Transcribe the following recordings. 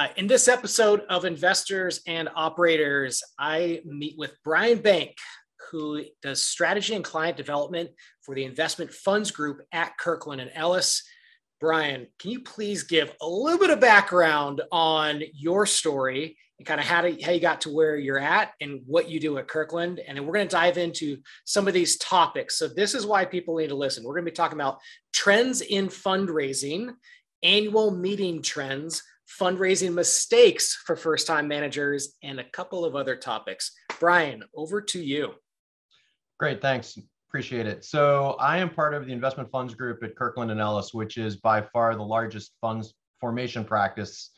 Uh, in this episode of Investors and Operators, I meet with Brian Bank, who does strategy and client development for the investment funds group at Kirkland and Ellis. Brian, can you please give a little bit of background on your story and kind of how, to, how you got to where you're at and what you do at Kirkland? And then we're going to dive into some of these topics. So, this is why people need to listen. We're going to be talking about trends in fundraising, annual meeting trends, fundraising mistakes for first time managers, and a couple of other topics. Brian, over to you. Great, thanks. Appreciate it. So I am part of the investment funds group at Kirkland and Ellis, which is by far the largest funds formation practice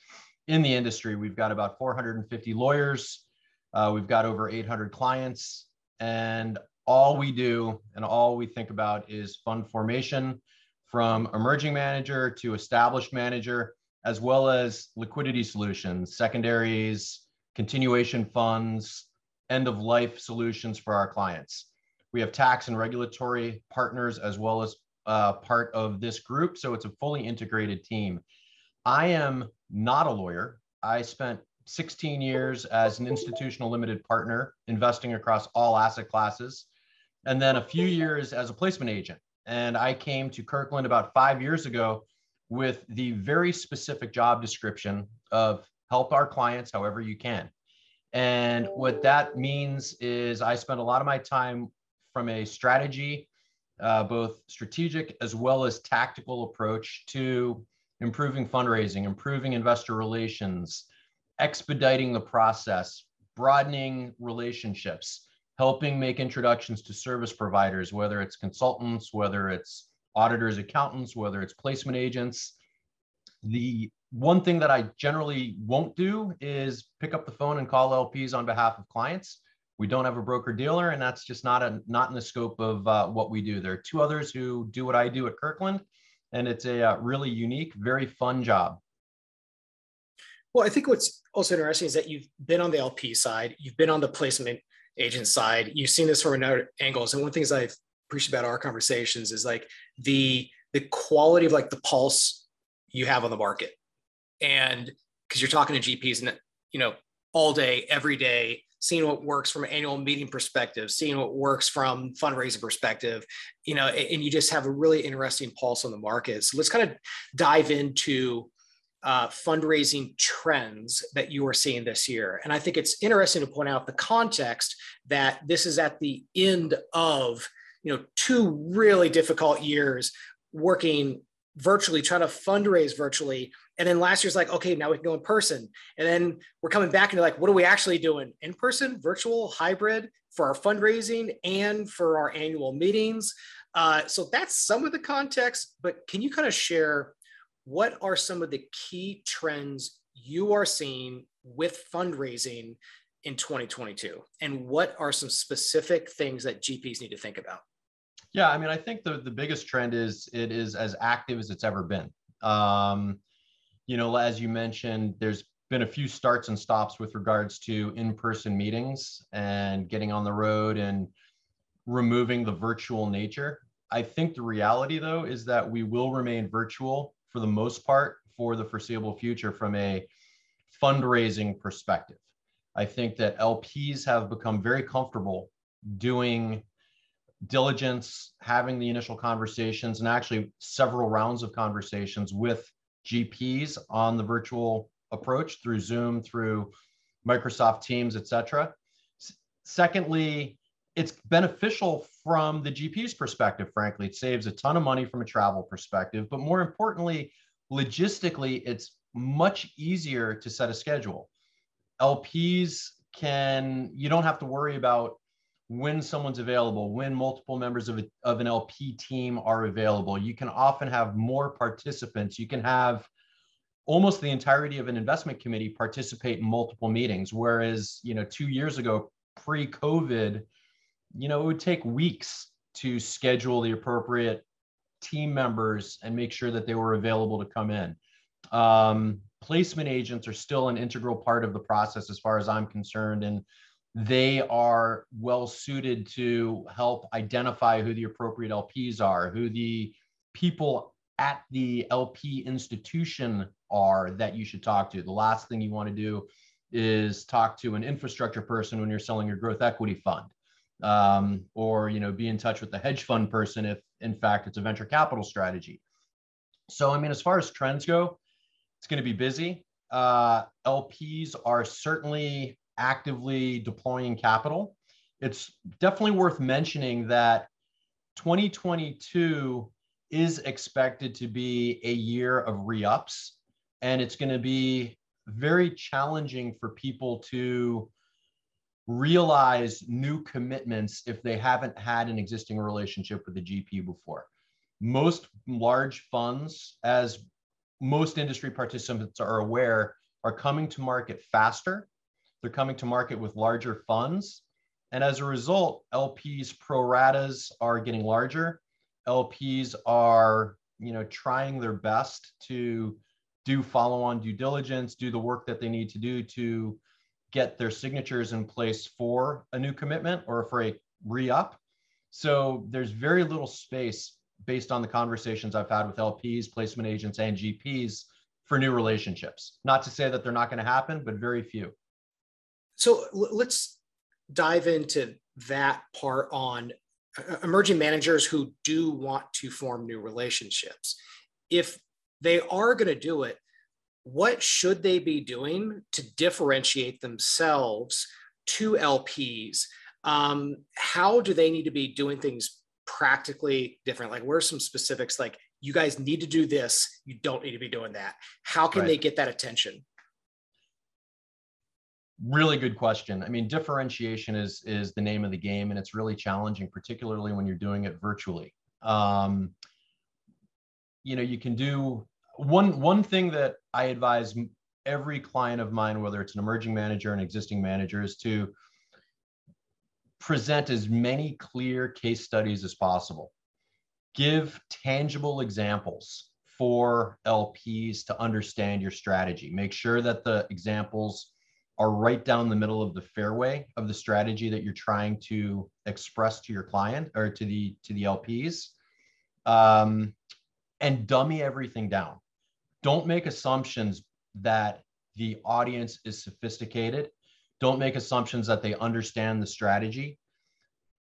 in the industry. We've got about 450 lawyers. Uh, we've got over 800 clients, and all we do and all we think about is fund formation from emerging manager to established manager, as well as liquidity solutions, secondaries, continuation funds, end of life solutions for our clients. We have tax and regulatory partners as well as uh, part of this group. So it's a fully integrated team. I am not a lawyer. I spent 16 years as an institutional limited partner, investing across all asset classes, and then a few years as a placement agent. And I came to Kirkland about five years ago with the very specific job description of help our clients however you can. And what that means is I spend a lot of my time from a strategy, uh, both strategic as well as tactical approach to improving fundraising, improving investor relations, expediting the process, broadening relationships, helping make introductions to service providers, whether it's consultants, whether it's auditors, accountants, whether it's placement agents. The one thing that I generally won't do is pick up the phone and call LPs on behalf of clients. We don't have a broker dealer, and that's just not a not in the scope of uh, what we do. There are two others who do what I do at Kirkland, and it's a uh, really unique, very fun job. Well, I think what's also interesting is that you've been on the LP side, you've been on the placement agent side, you've seen this from another angles. And one of the things I've appreciated about our conversations is like the the quality of like the pulse you have on the market, and because you're talking to GPs and you know all day, every day, seeing what works from an annual meeting perspective, seeing what works from fundraising perspective, you know, and you just have a really interesting pulse on the market. So let's kind of dive into uh, fundraising trends that you are seeing this year. And I think it's interesting to point out the context that this is at the end of you know two really difficult years working virtually, trying to fundraise virtually. And then last year's like, okay, now we can go in person. And then we're coming back and they're like, what are we actually doing? In person, virtual, hybrid for our fundraising and for our annual meetings. Uh, so that's some of the context, but can you kind of share what are some of the key trends you are seeing with fundraising in 2022? And what are some specific things that GPs need to think about? Yeah, I mean, I think the the biggest trend is it is as active as it's ever been. Um, you know, as you mentioned, there's been a few starts and stops with regards to in-person meetings and getting on the road and removing the virtual nature. I think the reality though is that we will remain virtual for the most part for the foreseeable future from a fundraising perspective. I think that LPs have become very comfortable doing diligence, having the initial conversations, and actually several rounds of conversations with GPs on the virtual approach through Zoom, through Microsoft Teams, et cetera. Secondly, it's beneficial from the GP's perspective, frankly. It saves a ton of money from a travel perspective, but more importantly, logistically, it's much easier to set a schedule. LPs can, you don't have to worry about when someone's available, when multiple members of, a, of an LP team are available. You can often have more participants. You can have almost the entirety of an investment committee participate in multiple meetings. Whereas, you know, two years ago, pre-COVID, you know, it would take weeks to schedule the appropriate team members and make sure that they were available to come in. Um, placement agents are still an integral part of the process as far as I'm concerned. And they are well suited to help identify who the appropriate LPs are, who the people at the LP institution are that you should talk to. The last thing you want to do is talk to an infrastructure person when you're selling your growth equity fund. Um, or you know be in touch with the hedge fund person if in fact it's a venture capital strategy so i mean as far as trends go it's going to be busy uh, lps are certainly actively deploying capital it's definitely worth mentioning that 2022 is expected to be a year of re-ups and it's going to be very challenging for people to realize new commitments if they haven't had an existing relationship with the GP before. Most large funds, as most industry participants are aware, are coming to market faster. They're coming to market with larger funds. And as a result, LPs pro ratas are getting larger. LPs are, you know, trying their best to do follow-on due diligence, do the work that they need to do to get their signatures in place for a new commitment or for a re-up. So there's very little space based on the conversations I've had with LPs, placement agents, and GPs for new relationships. Not to say that they're not going to happen, but very few. So let's dive into that part on uh, emerging managers who do want to form new relationships. If they are going to do it, what should they be doing to differentiate themselves to LPs? Um, how do they need to be doing things practically different? Like, where are some specifics? Like, you guys need to do this, you don't need to be doing that. How can right. they get that attention? Really good question. I mean, differentiation is is the name of the game, and it's really challenging, particularly when you're doing it virtually. Um, you know, you can do one one thing that I advise every client of mine, whether it's an emerging manager, an existing manager, is to present as many clear case studies as possible. Give tangible examples for LPs to understand your strategy. Make sure that the examples are right down the middle of the fairway of the strategy that you're trying to express to your client or to the to the LPs. Um, and dummy everything down don't make assumptions that the audience is sophisticated. Don't make assumptions that they understand the strategy,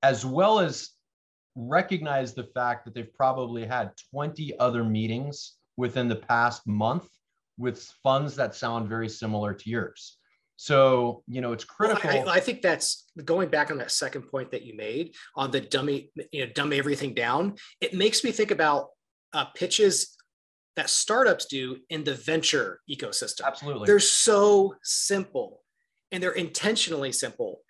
as well as recognize the fact that they've probably had 20 other meetings within the past month with funds that sound very similar to yours. So, you know, it's critical. Well, I, I, think that's going back on that second point that you made on the dummy, you know, dumb everything down. It makes me think about uh, pitches that startups do in the venture ecosystem. Absolutely. They're so simple and they're intentionally simple.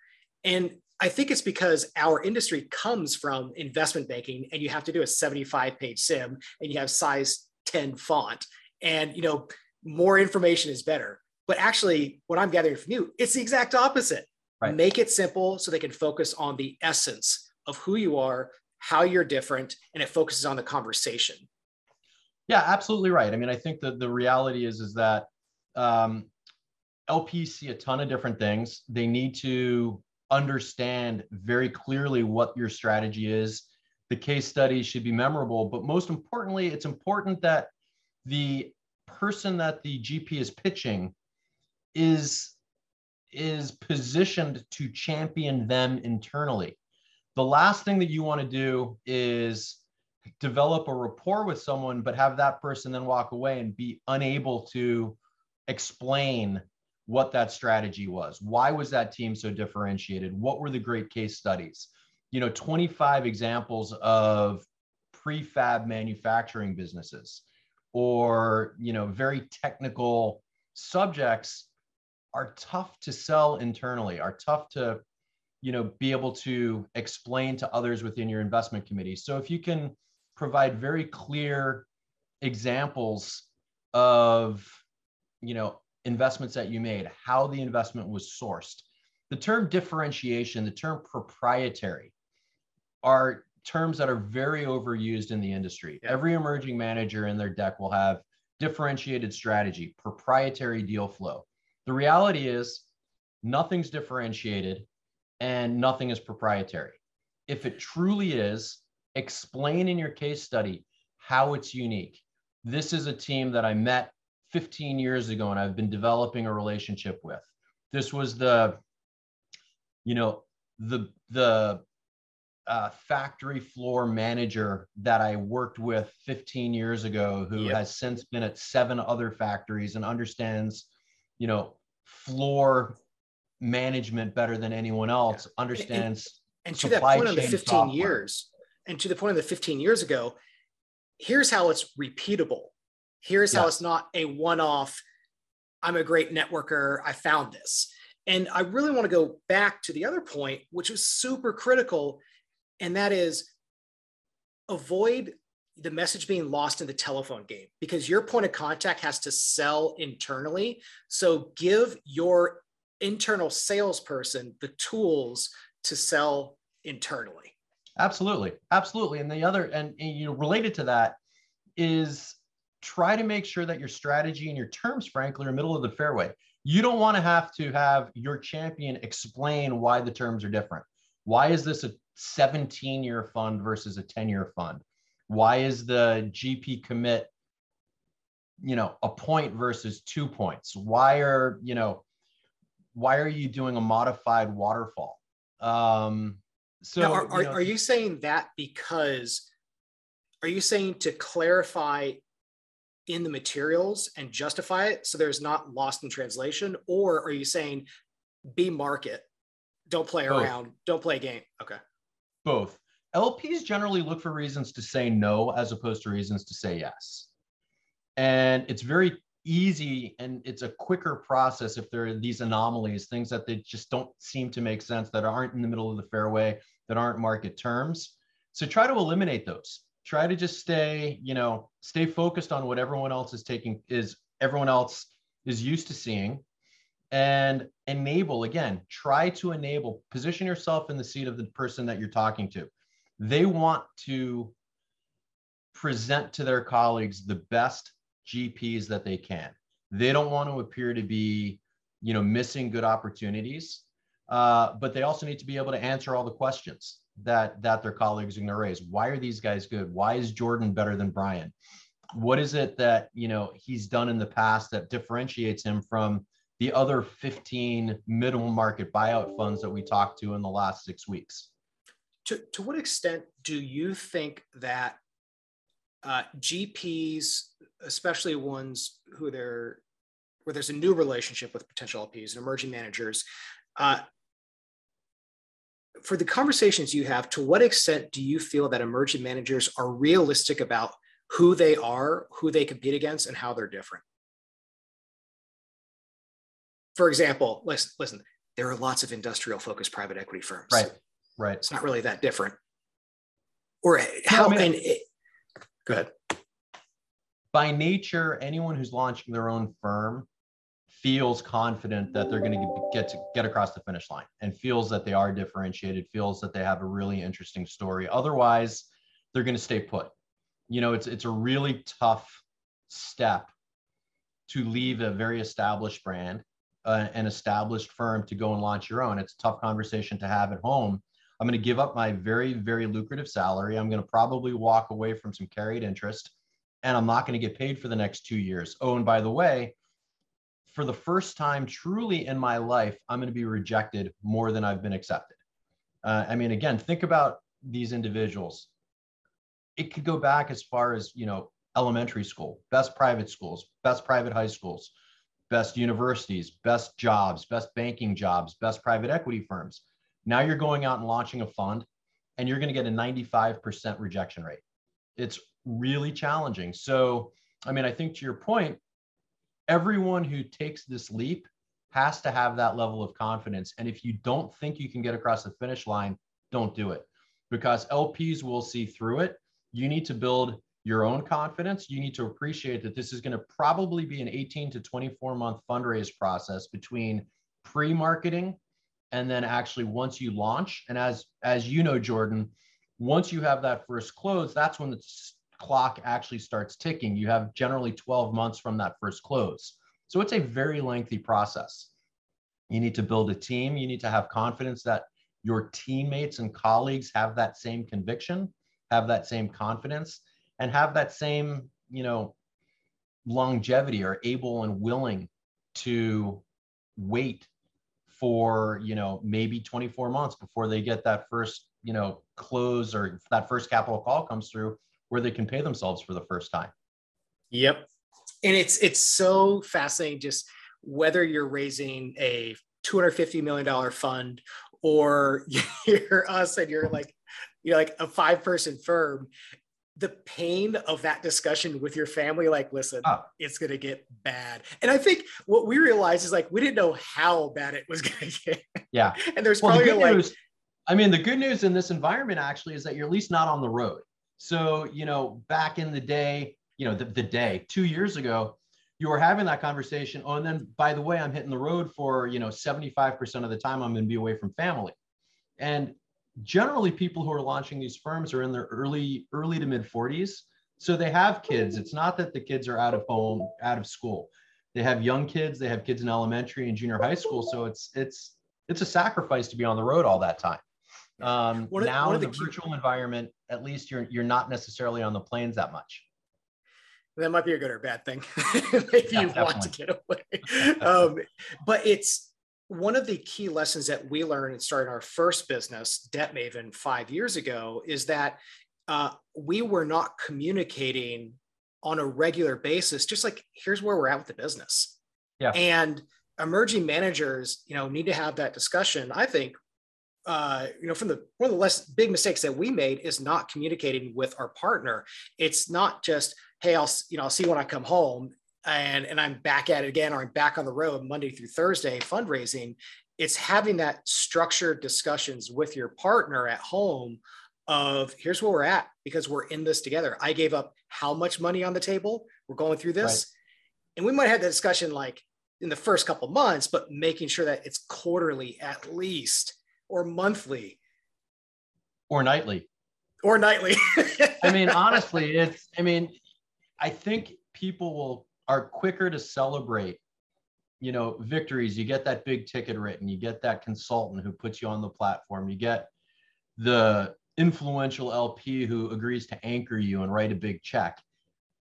And I think it's because our industry comes from investment banking and you have to do a 75 page CIM and you have size 10 font and you know more information is better. But actually what I'm gathering from you, it's the exact opposite. Right. Make it simple so they can focus on the essence of who you are, how you're different, and it focuses on the conversation. Yeah, absolutely right. I mean, I think that the reality is is that um, LPs see a ton of different things. They need to understand very clearly what your strategy is. The case study should be memorable, but most importantly, it's important that the person that the GP is pitching is is positioned to champion them internally. The last thing that you want to do is develop a rapport with someone, but have that person then walk away and be unable to explain what that strategy was. Why was that team so differentiated? What were the great case studies? You know, 25 examples of prefab manufacturing businesses or, you know, very technical subjects are tough to sell internally, are tough to, you know, be able to explain to others within your investment committee. So if you can provide very clear examples of you know investments that you made how the investment was sourced the term differentiation the term proprietary are terms that are very overused in the industry yeah. every emerging manager in their deck will have differentiated strategy proprietary deal flow the reality is nothing's differentiated and nothing is proprietary if it truly is explain in your case study how it's unique, this is a team that I met 15 years ago and I've been developing a relationship with. This was the, you know, the the uh, factory floor manager that I worked with 15 years ago, who yep. has since been at seven other factories and understands, you know, floor management better than anyone else. Yeah. Understands and, and, and to that point of the 15 software. years, and to the point of the 15 years ago, here's how it's repeatable. Here's how it's not a one-off. I'm a great networker. I found this. And I really want to go back to the other point, which was super critical, and that is avoid the message being lost in the telephone game because your point of contact has to sell internally. So give your internal salesperson the tools to sell internally. Absolutely. Absolutely. And the other, and, and you know, related to that is try to make sure that your strategy and your terms, frankly, are middle of the fairway. You don't want to have to have your champion explain why the terms are different. Why is this a 17 year fund versus a 10 year fund? Why is the GP commit, you know, a point versus two points? Why are, you know, why are you doing a modified waterfall? Um, so now, are, are, you know, are you saying that because are you saying to clarify in the materials and justify it so there's not lost in translation or are you saying be market don't play both. around don't play a game okay both lps generally look for reasons to say no as opposed to reasons to say yes. And it's very easy and it's a quicker process if there are these anomalies things that they just don't seem to make sense that aren't in the middle of the fairway that aren't market terms. So try to eliminate those. Try to just stay, you know, stay focused on what everyone else is taking is everyone else is used to seeing. And enable again, try to enable, position yourself in the seat of the person that you're talking to. They want to present to their colleagues the best GPs that they can. They don't want to appear to be, you know, missing good opportunities, uh, but they also need to be able to answer all the questions that that their colleagues are going to raise. Why are these guys good? Why is Jordan better than Brian? What is it that you know he's done in the past that differentiates him from the other 15 middle market buyout funds that we talked to in the last six weeks? To, to what extent do you think that uh, GPs, especially ones who they're where there's a new relationship with potential LPs and emerging managers, uh, for the conversations you have, to what extent do you feel that emerging managers are realistic about who they are, who they compete against, and how they're different? For example, listen, listen there are lots of industrial focused private equity firms. Right, right. It's not really that different. Or how, no, I mean, it, go ahead. By nature, anyone who's launching their own firm feels confident that they're going to get to get across the finish line and feels that they are differentiated, feels that they have a really interesting story. Otherwise, they're going to stay put. You know, it's it's a really tough step to leave a very established brand, uh, an established firm to go and launch your own. It's a tough conversation to have at home. I'm going to give up my very very lucrative salary. I'm going to probably walk away from some carried interest and I'm not going to get paid for the next 2 years. Oh, and by the way, for the first time truly in my life, I'm going to be rejected more than I've been accepted. Uh, I mean, again, think about these individuals. It could go back as far as, you know, elementary school, best private schools, best private high schools, best universities, best jobs, best banking jobs, best private equity firms. Now you're going out and launching a fund and you're going to get a 95% rejection rate. It's really challenging. So, I mean, I think to your point, everyone who takes this leap has to have that level of confidence. And if you don't think you can get across the finish line, don't do it because LPs will see through it. You need to build your own confidence. You need to appreciate that this is going to probably be an 18 to 24 month fundraise process between pre marketing and then actually once you launch. And as, as you know, Jordan, once you have that first close, that's when the clock actually starts ticking. You have generally 12 months from that first close. So it's a very lengthy process. You need to build a team. You need to have confidence that your teammates and colleagues have that same conviction, have that same confidence, and have that same, you know, longevity are able and willing to wait for you know maybe 24 months before they get that first you know close or that first capital call comes through where they can pay themselves for the first time. Yep. And it's it's so fascinating just whether you're raising a 250 million dollar fund or you're us and you're like you're like a five person firm the pain of that discussion with your family like listen oh. it's going to get bad. And i think what we realized is like we didn't know how bad it was going to get. Yeah. And there's well, probably the like news, i mean the good news in this environment actually is that you're at least not on the road. So you know back in the day you know the, the day two years ago you were having that conversation oh and then by the way i'm hitting the road for you know 75% of the time i'm going to be away from family. And generally people who are launching these firms are in their early early to mid 40s so they have kids. It's not that the kids are out of home out of school. They have young kids. They have kids in elementary and junior high school. So it's it's it's a sacrifice to be on the road all that time. Um, what now in the, the virtual environment at least you're you're not necessarily on the planes that much. That might be a good or bad thing if yeah, you definitely. want to get away. Um, but it's one of the key lessons that we learned in starting our first business, Debt Maven, five years ago, is that uh, we were not communicating on a regular basis, just like here's where we're at with the business. Yeah. And emerging managers, you know, need to have that discussion. I think, uh, you know, from the one of the less big mistakes that we made is not communicating with our partner. It's not just, hey, I'll you know, I'll see when I come home and and I'm back at it again, or I'm back on the road Monday through Thursday fundraising. It's having that structured discussions with your partner at home of here's where we're at because we're in this together. I gave up how much money on the table. We're going through this. Right. And we might have the discussion like in the first couple months, but making sure that it's quarterly at least or monthly or nightly or nightly. I mean, honestly, it's, I mean, I think people will are quicker to celebrate you know victories. You get that big ticket written. You get that consultant who puts you on the platform. You get the influential lp who agrees to anchor you and write a big check.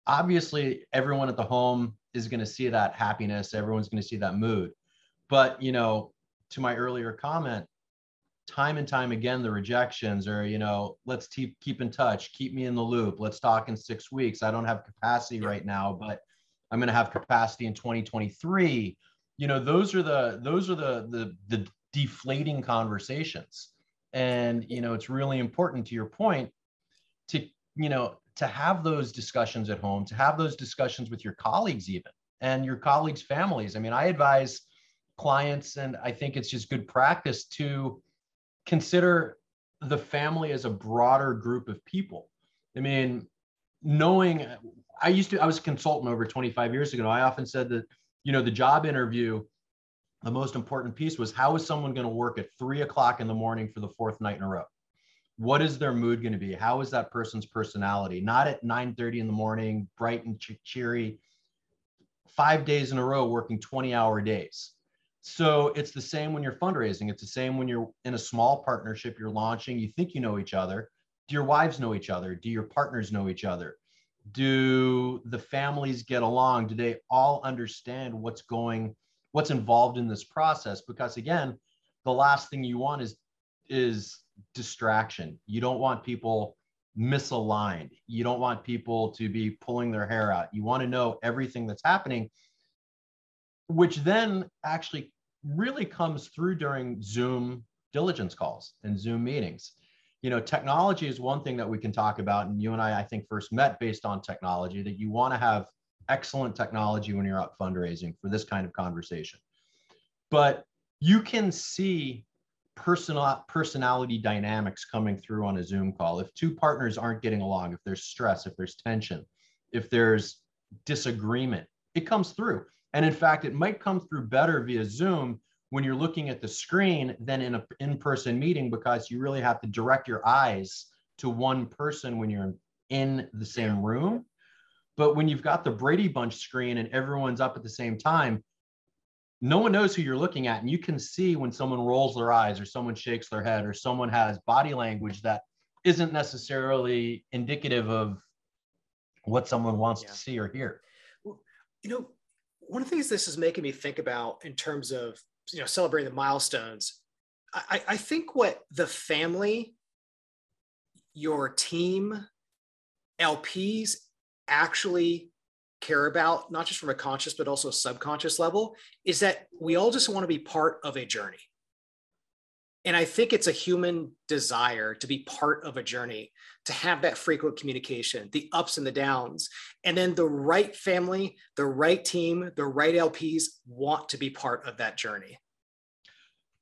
Obviously everyone at the home is going to see that happiness. Everyone's going to see that mood. But you know to my earlier comment time and time again the rejections are you know let's keep keep in touch. Keep me in the loop. Let's talk in six weeks. I don't have capacity right now but I'm going to have capacity in 2023. You know, those are the those are the the the deflating conversations. And you know, it's really important to your point to you know to have those discussions at home, to have those discussions with your colleagues even and your colleagues' families. I mean, I advise clients, and I think it's just good practice to consider the family as a broader group of people. I mean, knowing I used to, I was a consultant over 25 years ago. I often said that, you know, the job interview, the most important piece was how is someone going to work at three o'clock in the morning for the fourth night in a row? What is their mood going to be? How is that person's personality? Not at 9 30 in the morning, bright and cheery, five days in a row working 20 hour days. So it's the same when you're fundraising. It's the same when you're in a small partnership, you're launching, you think you know each other. Do your wives know each other? Do your partners know each other? do the families get along? Do they all understand what's going what's involved in this process? Because again the last thing you want is is distraction. You don't want people misaligned. You don't want people to be pulling their hair out. You want to know everything that's happening which then actually really comes through during zoom diligence calls and zoom meetings you know, technology is one thing that we can talk about. And you and I, I think, first met based on technology that you want to have excellent technology when you're out fundraising for this kind of conversation. But you can see personal personality dynamics coming through on a Zoom call. If two partners aren't getting along, if there's stress, if there's tension, if there's disagreement, it comes through. And in fact, it might come through better via Zoom when you're looking at the screen than in an in-person meeting because you really have to direct your eyes to one person when you're in the same room. But when you've got the Brady Bunch screen and everyone's up at the same time, no one knows who you're looking at. And you can see when someone rolls their eyes or someone shakes their head or someone has body language that isn't necessarily indicative of what someone wants yeah. to see or hear you know, one of the things this is making me think about in terms of you know celebrating the milestones, I, I think what the family, your team, LPs actually care about, not just from a conscious but also a subconscious level, is that we all just want to be part of a journey. And I think it's a human desire to be part of a journey, to have that frequent communication, the ups and the downs. And then the right family, the right team, the right LPs want to be part of that journey.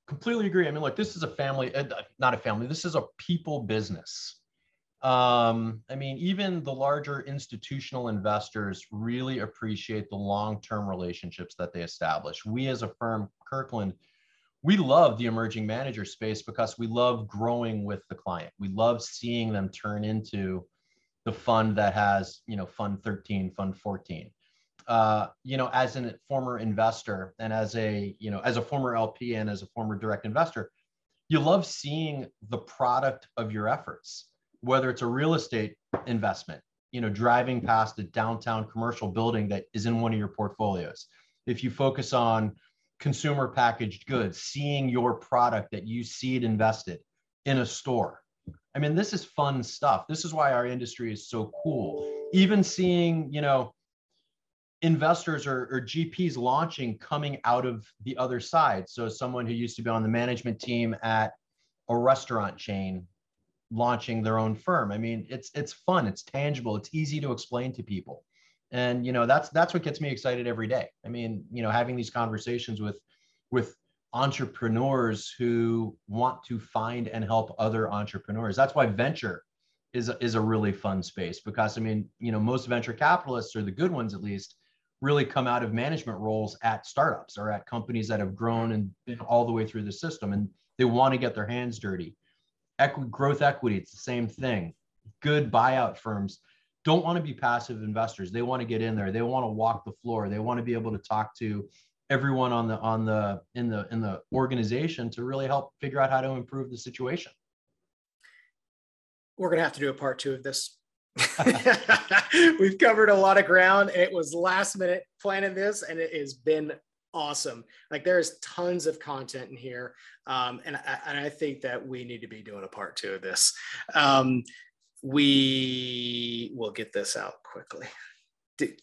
Completely agree. I mean, look, this is a family, uh, not a family, this is a people business. Um, I mean, even the larger institutional investors really appreciate the long term relationships that they establish. We, as a firm, Kirkland, we love the emerging manager space because we love growing with the client. We love seeing them turn into the fund that has, you know, fund 13, fund 14. Uh, you know, as a former investor and as a, you know, as a former LP and as a former direct investor, you love seeing the product of your efforts, whether it's a real estate investment, you know, driving past a downtown commercial building that is in one of your portfolios. If you focus on consumer packaged goods, seeing your product that you seed invested in a store. I mean, this is fun stuff. This is why our industry is so cool. Even seeing, you know, investors or, or GPs launching coming out of the other side. So someone who used to be on the management team at a restaurant chain launching their own firm. I mean, it's it's fun, it's tangible, it's easy to explain to people and you know that's that's what gets me excited every day. I mean you know having these conversations with with entrepreneurs who want to find and help other entrepreneurs. That's why venture is a, is a really fun space because i mean you know most venture capitalists or the good ones at least really come out of management roles at startups or at companies that have grown and been all the way through the system and they want to get their hands dirty. Equi- growth equity it's the same thing. Good buyout firms don't want to be passive investors. They want to get in there. They want to walk the floor. They want to be able to talk to everyone on the on the in the in the organization to really help figure out how to improve the situation. We're going to have to do a part 2 of this. We've covered a lot of ground. It was last minute planning this and it has been awesome. Like there's tons of content in here. Um, and, I, and I think that we need to be doing a part two of this. Um, we will get this out quickly.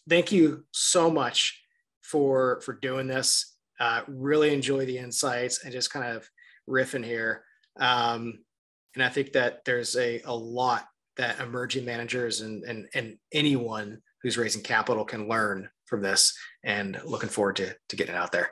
Thank you so much for for doing this. Uh, really enjoy the insights and just kind of riffing here. Um, and I think that there's a, a lot that emerging managers and, and, and anyone who's raising capital can learn from this and looking forward to, to getting it out there.